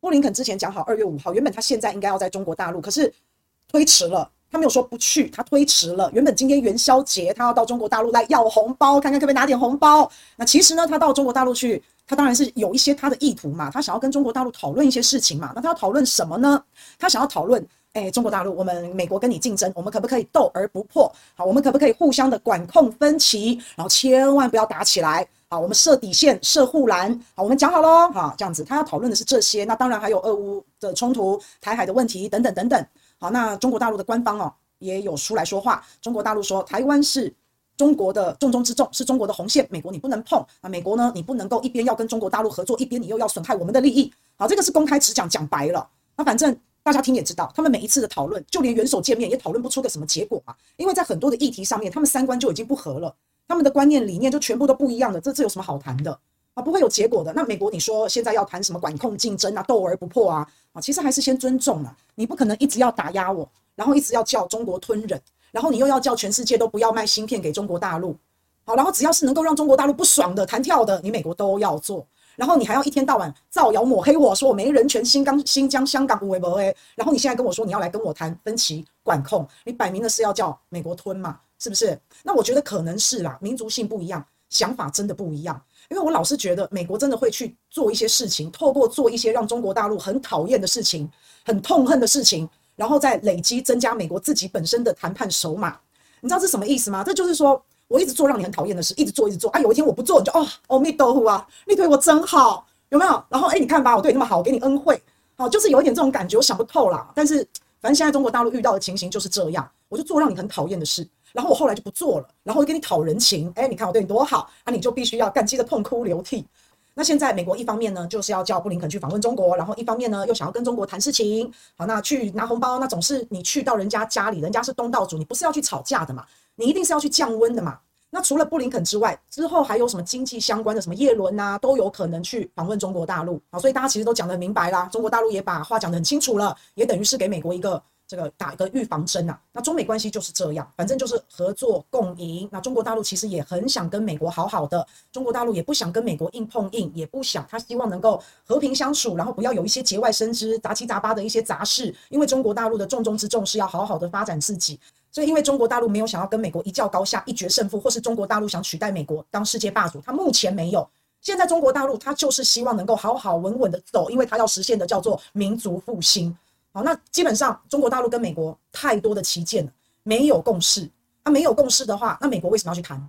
布林肯之前讲好二月五号，原本他现在应该要在中国大陆，可是推迟了。他没有说不去，他推迟了。原本今天元宵节，他要到中国大陆来要红包，看看可不可以拿点红包。那其实呢，他到中国大陆去，他当然是有一些他的意图嘛，他想要跟中国大陆讨论一些事情嘛。那他要讨论什么呢？他想要讨论，哎，中国大陆，我们美国跟你竞争，我们可不可以斗而不破？好，我们可不可以互相的管控分歧，然后千万不要打起来。好，我们设底线，设护栏。好，我们讲好喽。好，这样子，他要讨论的是这些。那当然还有俄乌的冲突、台海的问题等等等等。好，那中国大陆的官方哦也有出来说话。中国大陆说，台湾是中国的重中之重，是中国的红线，美国你不能碰。啊，美国呢，你不能够一边要跟中国大陆合作，一边你又要损害我们的利益。好，这个是公开直讲，讲白了。那反正大家听也知道，他们每一次的讨论，就连元首见面也讨论不出个什么结果嘛。因为在很多的议题上面，他们三观就已经不合了，他们的观念理念就全部都不一样的。这这有什么好谈的？啊，不会有结果的。那美国，你说现在要谈什么管控竞争啊，斗而不破啊？啊，其实还是先尊重啊。你不可能一直要打压我。然后一直要叫中国吞忍，然后你又要叫全世界都不要卖芯片给中国大陆，好，然后只要是能够让中国大陆不爽的、弹跳的，你美国都要做，然后你还要一天到晚造谣抹黑我说我没人权，新疆、新疆、香港不为不为，然后你现在跟我说你要来跟我谈分歧管控，你摆明的是要叫美国吞嘛，是不是？那我觉得可能是啦，民族性不一样，想法真的不一样，因为我老是觉得美国真的会去做一些事情，透过做一些让中国大陆很讨厌的事情、很痛恨的事情。然后再累积增加美国自己本身的谈判筹码，你知道这是什么意思吗？这就是说我一直做让你很讨厌的事，一直做一直做，啊，有一天我不做，你就哦，阿弥陀佛啊，你对我真好，有没有？然后哎，你看吧，我对你那么好，我给你恩惠，好，就是有一点这种感觉，我想不透啦。但是反正现在中国大陆遇到的情形就是这样，我就做让你很讨厌的事，然后我后来就不做了，然后我给你讨人情，哎，你看我对你多好，啊，你就必须要感激的痛哭流涕。那现在美国一方面呢，就是要叫布林肯去访问中国，然后一方面呢，又想要跟中国谈事情。好，那去拿红包，那总是你去到人家家里，人家是东道主，你不是要去吵架的嘛？你一定是要去降温的嘛？那除了布林肯之外，之后还有什么经济相关的，什么叶伦呐，都有可能去访问中国大陆。好，所以大家其实都讲得很明白啦，中国大陆也把话讲得很清楚了，也等于是给美国一个。这个打一个预防针呐，那中美关系就是这样，反正就是合作共赢。那中国大陆其实也很想跟美国好好的，中国大陆也不想跟美国硬碰硬，也不想，他希望能够和平相处，然后不要有一些节外生枝、杂七杂八的一些杂事。因为中国大陆的重中之重是要好好的发展自己，所以因为中国大陆没有想要跟美国一较高下、一决胜负，或是中国大陆想取代美国当世界霸主，他目前没有。现在中国大陆他就是希望能够好好稳稳的走，因为他要实现的叫做民族复兴。好，那基本上中国大陆跟美国太多的旗舰了，没有共识。那没有共识的话，那美国为什么要去谈？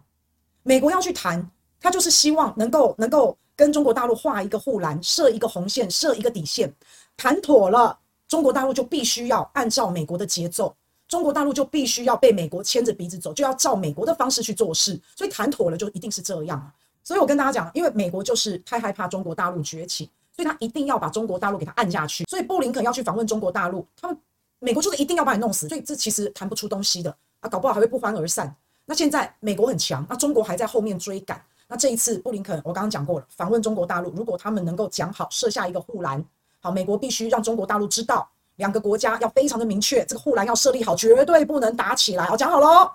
美国要去谈，他就是希望能够能够跟中国大陆画一个护栏，设一个红线，设一个底线。谈妥了，中国大陆就必须要按照美国的节奏，中国大陆就必须要被美国牵着鼻子走，就要照美国的方式去做事。所以谈妥了，就一定是这样。所以我跟大家讲，因为美国就是太害怕中国大陆崛起。所以他一定要把中国大陆给他按下去，所以布林肯要去访问中国大陆，他们美国就是一定要把你弄死，所以这其实谈不出东西的啊，搞不好还会不欢而散。那现在美国很强，那中国还在后面追赶。那这一次布林肯我刚刚讲过了，访问中国大陆，如果他们能够讲好设下一个护栏，好，美国必须让中国大陆知道，两个国家要非常的明确，这个护栏要设立好，绝对不能打起来。好，讲好喽，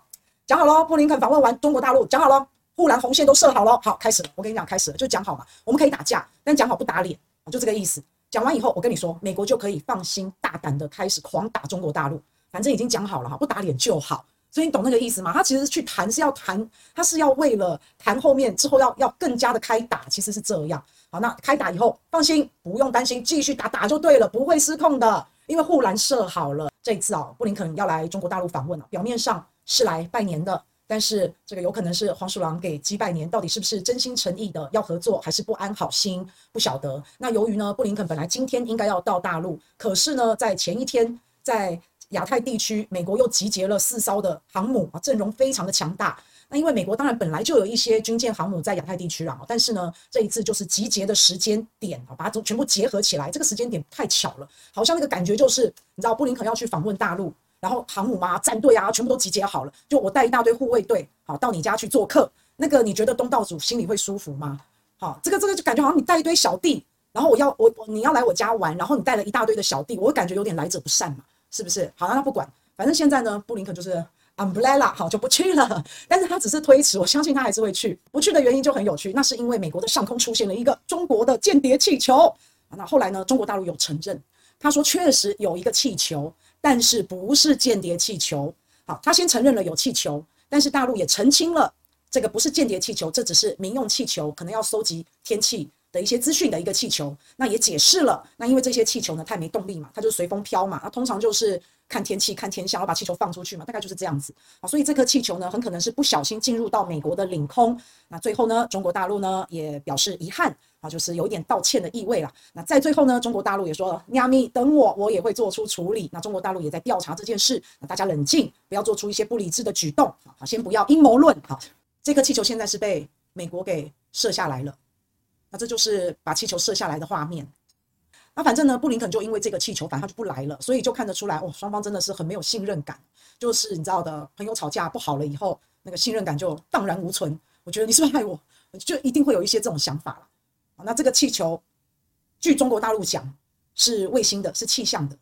讲好喽，布林肯访问完中国大陆，讲好喽，护栏红线都设好了，好，开始了。我跟你讲，开始了，就讲好嘛，我们可以打架，但讲好不打脸。就这个意思。讲完以后，我跟你说，美国就可以放心大胆的开始狂打中国大陆。反正已经讲好了哈，不打脸就好。所以你懂那个意思吗？他其实去谈是要谈，他是要为了谈后面之后要要更加的开打，其实是这样。好，那开打以后，放心，不用担心，继续打打就对了，不会失控的，因为护栏设好了。这一次啊，布林肯要来中国大陆访问了，表面上是来拜年的。但是这个有可能是黄鼠狼给鸡拜年，到底是不是真心诚意的要合作，还是不安好心？不晓得。那由于呢，布林肯本来今天应该要到大陆，可是呢，在前一天在亚太地区，美国又集结了四艘的航母啊，阵容非常的强大。那因为美国当然本来就有一些军舰航母在亚太地区啊，但是呢，这一次就是集结的时间点啊，把它全部结合起来，这个时间点太巧了，好像那个感觉就是，你知道布林肯要去访问大陆。然后航母啊、战队啊，全部都集结好了。就我带一大堆护卫队，好到你家去做客。那个你觉得东道主心里会舒服吗？好，这个这个就感觉好像你带一堆小弟，然后我要我你要来我家玩，然后你带了一大堆的小弟，我感觉有点来者不善嘛，是不是？好，那他不管，反正现在呢，布林肯就是 umbrella，好就不去了。但是他只是推迟，我相信他还是会去。不去的原因就很有趣，那是因为美国的上空出现了一个中国的间谍气球。那后来呢，中国大陆有承认，他说确实有一个气球，但是不是间谍气球。好，他先承认了有气球，但是大陆也澄清了，这个不是间谍气球，这只是民用气球，可能要搜集天气的一些资讯的一个气球。那也解释了，那因为这些气球呢，它没动力嘛，它就随风飘嘛，那通常就是。看天气，看天象，然后把气球放出去嘛，大概就是这样子啊。所以这颗气球呢，很可能是不小心进入到美国的领空。那最后呢，中国大陆呢也表示遗憾啊，就是有一点道歉的意味了。那在最后呢，中国大陆也说：“亚咪，等我，我也会做出处理。”那中国大陆也在调查这件事。那大家冷静，不要做出一些不理智的举动啊。先不要阴谋论。好，这颗气球现在是被美国给射下来了。那这就是把气球射下来的画面。那反正呢，布林肯就因为这个气球，反正他就不来了，所以就看得出来，哦，双方真的是很没有信任感。就是你知道的，朋友吵架不好了以后，那个信任感就荡然无存。我觉得你是不是爱我，就一定会有一些这种想法了。那这个气球，据中国大陆讲，是卫星的，是气象的，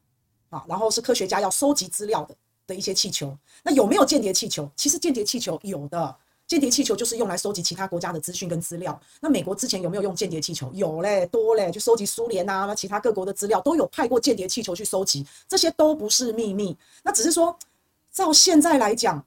啊，然后是科学家要收集资料的的一些气球。那有没有间谍气球？其实间谍气球有的。间谍气球就是用来收集其他国家的资讯跟资料。那美国之前有没有用间谍气球？有嘞，多嘞，就收集苏联啊，其他各国的资料都有派过间谍气球去收集，这些都不是秘密。那只是说，照现在来讲，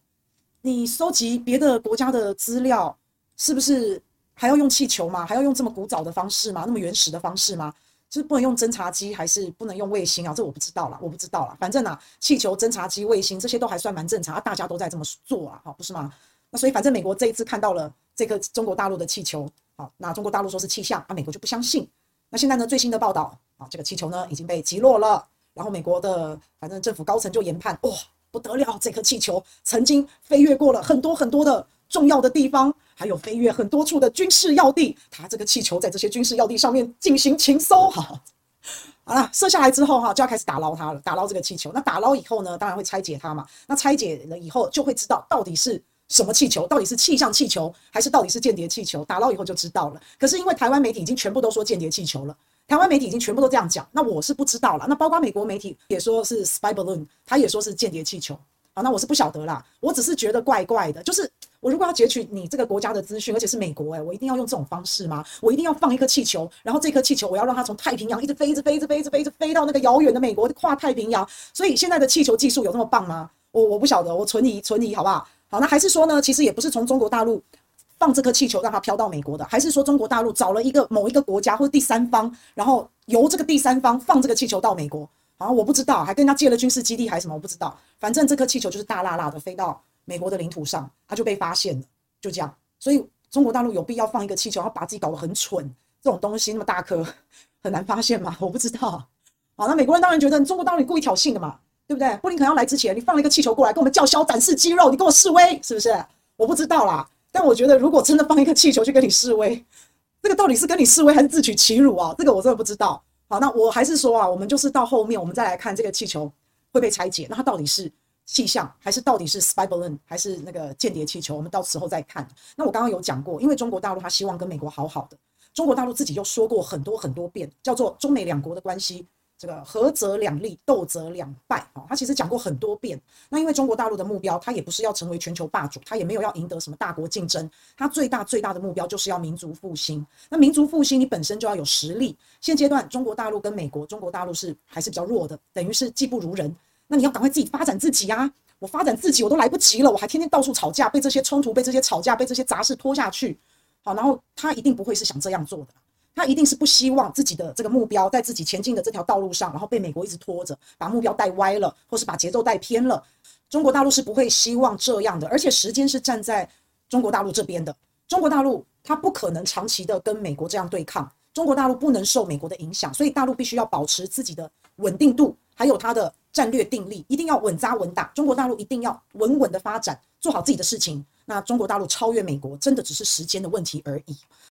你收集别的国家的资料，是不是还要用气球吗？还要用这么古早的方式吗？那么原始的方式吗？就是不能用侦察机，还是不能用卫星啊？这我不知道啦，我不知道啦。反正啊，气球、侦察机、卫星这些都还算蛮正常，大家都在这么做啊，好，不是吗？那所以，反正美国这一次看到了这个中国大陆的气球，好，那中国大陆说是气象，那美国就不相信。那现在呢，最新的报道啊，这个气球呢已经被击落了。然后美国的反正政府高层就研判，哇，不得了，这颗气球曾经飞越过了很多很多的重要的地方，还有飞越很多处的军事要地。它这个气球在这些军事要地上面进行情搜，好，好了，射下来之后哈，就要开始打捞它了，打捞这个气球。那打捞以后呢，当然会拆解它嘛。那拆解了以后，就会知道到底是。什么气球？到底是气象气球，还是到底是间谍气球？打捞以后就知道了。可是因为台湾媒体已经全部都说间谍气球了，台湾媒体已经全部都这样讲，那我是不知道了。那包括美国媒体也说是 spy balloon，他也说是间谍气球。好，那我是不晓得啦。我只是觉得怪怪的，就是我如果要截取你这个国家的资讯，而且是美国，诶，我一定要用这种方式吗？我一定要放一颗气球，然后这颗气球我要让它从太平洋一直飞，一直飞，一直飞，一直飞，一直飞到那个遥远的美国，跨太平洋。所以现在的气球技术有这么棒吗？我我不晓得，我存疑存疑，好不好？好，那还是说呢？其实也不是从中国大陆放这颗气球让它飘到美国的，还是说中国大陆找了一个某一个国家或者第三方，然后由这个第三方放这个气球到美国？好，我不知道，还跟他借了军事基地还是什么？我不知道。反正这颗气球就是大辣辣的飞到美国的领土上，它就被发现了，就这样。所以中国大陆有必要放一个气球，然后把自己搞得很蠢？这种东西那么大颗，很难发现吗？我不知道。好，那美国人当然觉得中国大陆你故意挑衅的嘛。对不对？布林肯要来之前，你放了一个气球过来跟我们叫嚣、展示肌肉，你跟我示威，是不是？我不知道啦。但我觉得，如果真的放一个气球去跟你示威，这个到底是跟你示威还是自取其辱啊？这个我真的不知道。好，那我还是说啊，我们就是到后面，我们再来看这个气球会被拆解，那它到底是气象，还是到底是 spy balloon，还是那个间谍气球？我们到时候再看。那我刚刚有讲过，因为中国大陆他希望跟美国好好的，中国大陆自己又说过很多很多遍，叫做中美两国的关系。这个合则两利，斗则两败啊！他其实讲过很多遍。那因为中国大陆的目标，他也不是要成为全球霸主，他也没有要赢得什么大国竞争。他最大最大的目标就是要民族复兴。那民族复兴，你本身就要有实力。现阶段，中国大陆跟美国，中国大陆是还是比较弱的，等于是技不如人。那你要赶快自己发展自己啊！我发展自己，我都来不及了，我还天天到处吵架，被这些冲突，被这些吵架，被这些杂事拖下去。好，然后他一定不会是想这样做的。他一定是不希望自己的这个目标在自己前进的这条道路上，然后被美国一直拖着，把目标带歪了，或是把节奏带偏了。中国大陆是不会希望这样的，而且时间是站在中国大陆这边的。中国大陆它不可能长期的跟美国这样对抗，中国大陆不能受美国的影响，所以大陆必须要保持自己的稳定度，还有它的战略定力，一定要稳扎稳打。中国大陆一定要稳稳的发展，做好自己的事情。那中国大陆超越美国，真的只是时间的问题而已。